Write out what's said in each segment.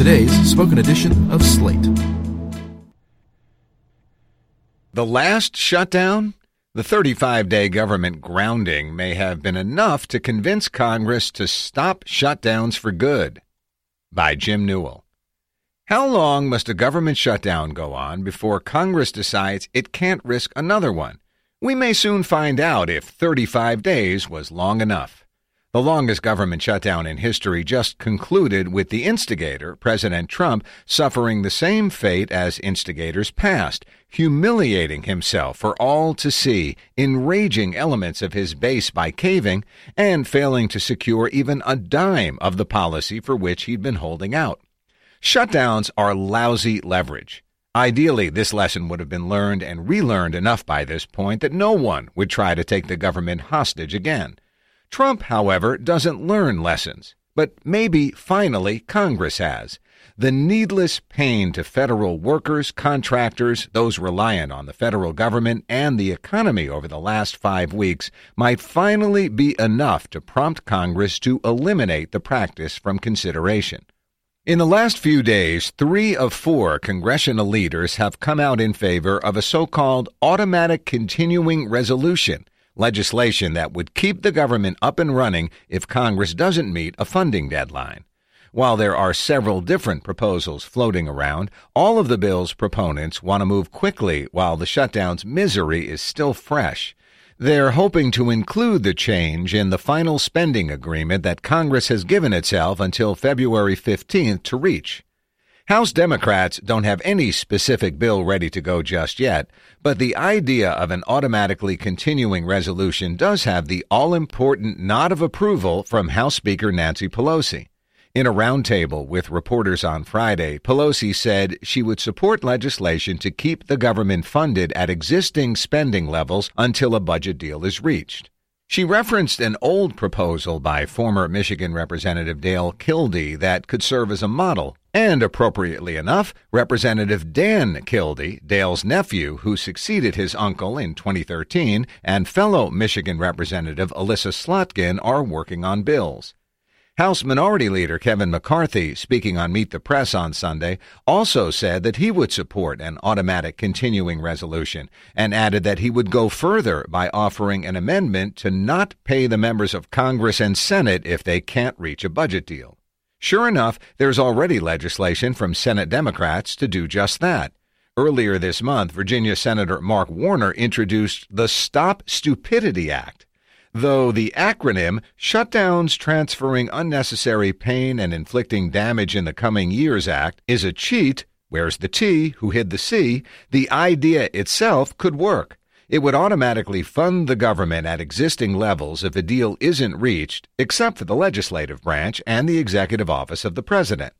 today's spoken edition of Slate. The last shutdown? The 35 day government grounding may have been enough to convince Congress to stop shutdowns for good. By Jim Newell. How long must a government shutdown go on before Congress decides it can't risk another one? We may soon find out if 35 days was long enough. The longest government shutdown in history just concluded with the instigator, President Trump, suffering the same fate as instigators past, humiliating himself for all to see, enraging elements of his base by caving, and failing to secure even a dime of the policy for which he'd been holding out. Shutdowns are lousy leverage. Ideally, this lesson would have been learned and relearned enough by this point that no one would try to take the government hostage again. Trump, however, doesn't learn lessons. But maybe, finally, Congress has. The needless pain to federal workers, contractors, those reliant on the federal government, and the economy over the last five weeks might finally be enough to prompt Congress to eliminate the practice from consideration. In the last few days, three of four congressional leaders have come out in favor of a so called automatic continuing resolution legislation that would keep the government up and running if Congress doesn't meet a funding deadline. While there are several different proposals floating around, all of the bill's proponents want to move quickly while the shutdown's misery is still fresh. They're hoping to include the change in the final spending agreement that Congress has given itself until February 15th to reach. House Democrats don't have any specific bill ready to go just yet, but the idea of an automatically continuing resolution does have the all important nod of approval from House Speaker Nancy Pelosi. In a roundtable with reporters on Friday, Pelosi said she would support legislation to keep the government funded at existing spending levels until a budget deal is reached. She referenced an old proposal by former Michigan Representative Dale Kildee that could serve as a model. And appropriately enough, Representative Dan Kildee, Dale's nephew who succeeded his uncle in 2013, and fellow Michigan Representative Elissa Slotkin are working on bills. House Minority Leader Kevin McCarthy, speaking on Meet the Press on Sunday, also said that he would support an automatic continuing resolution and added that he would go further by offering an amendment to not pay the members of Congress and Senate if they can't reach a budget deal. Sure enough, there's already legislation from Senate Democrats to do just that. Earlier this month, Virginia Senator Mark Warner introduced the Stop Stupidity Act though the acronym Shutdowns Transferring Unnecessary Pain and Inflicting Damage in the Coming Years Act is a cheat, where's the T, who hid the C, the idea itself could work. It would automatically fund the government at existing levels if a deal isn't reached, except for the legislative branch and the executive office of the president.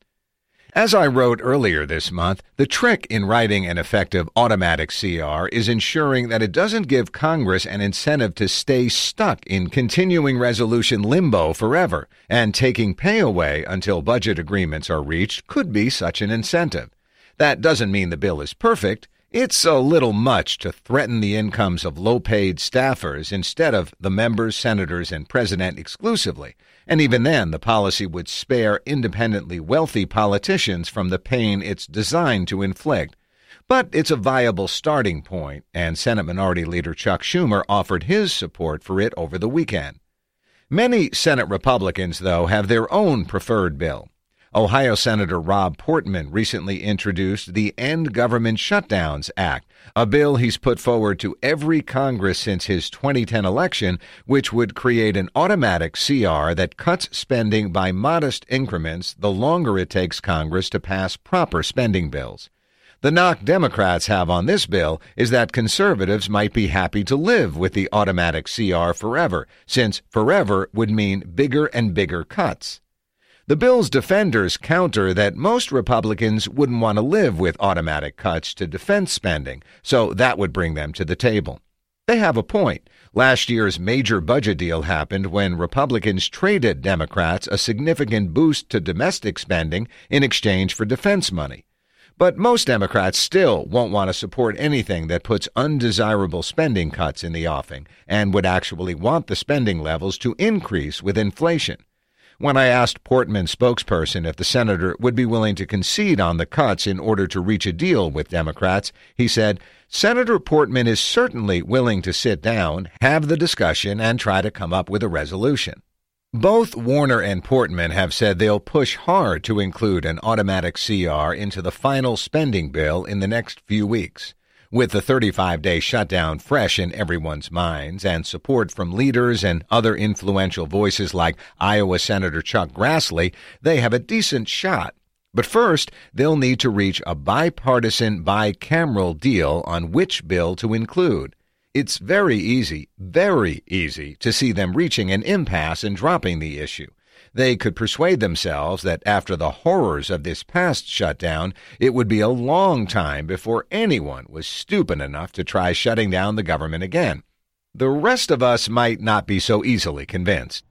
As I wrote earlier this month, the trick in writing an effective automatic CR is ensuring that it doesn't give Congress an incentive to stay stuck in continuing resolution limbo forever, and taking pay away until budget agreements are reached could be such an incentive. That doesn't mean the bill is perfect. It's a little much to threaten the incomes of low paid staffers instead of the members, senators, and president exclusively. And even then, the policy would spare independently wealthy politicians from the pain it's designed to inflict. But it's a viable starting point, and Senate Minority Leader Chuck Schumer offered his support for it over the weekend. Many Senate Republicans, though, have their own preferred bill. Ohio Senator Rob Portman recently introduced the End Government Shutdowns Act, a bill he's put forward to every Congress since his 2010 election, which would create an automatic CR that cuts spending by modest increments the longer it takes Congress to pass proper spending bills. The knock Democrats have on this bill is that conservatives might be happy to live with the automatic CR forever, since forever would mean bigger and bigger cuts. The bill's defenders counter that most Republicans wouldn't want to live with automatic cuts to defense spending, so that would bring them to the table. They have a point. Last year's major budget deal happened when Republicans traded Democrats a significant boost to domestic spending in exchange for defense money. But most Democrats still won't want to support anything that puts undesirable spending cuts in the offing and would actually want the spending levels to increase with inflation. When I asked Portman's spokesperson if the senator would be willing to concede on the cuts in order to reach a deal with Democrats, he said, Senator Portman is certainly willing to sit down, have the discussion, and try to come up with a resolution. Both Warner and Portman have said they'll push hard to include an automatic CR into the final spending bill in the next few weeks. With the 35 day shutdown fresh in everyone's minds and support from leaders and other influential voices like Iowa Senator Chuck Grassley, they have a decent shot. But first, they'll need to reach a bipartisan bicameral deal on which bill to include. It's very easy, very easy to see them reaching an impasse and dropping the issue. They could persuade themselves that after the horrors of this past shutdown, it would be a long time before anyone was stupid enough to try shutting down the government again. The rest of us might not be so easily convinced.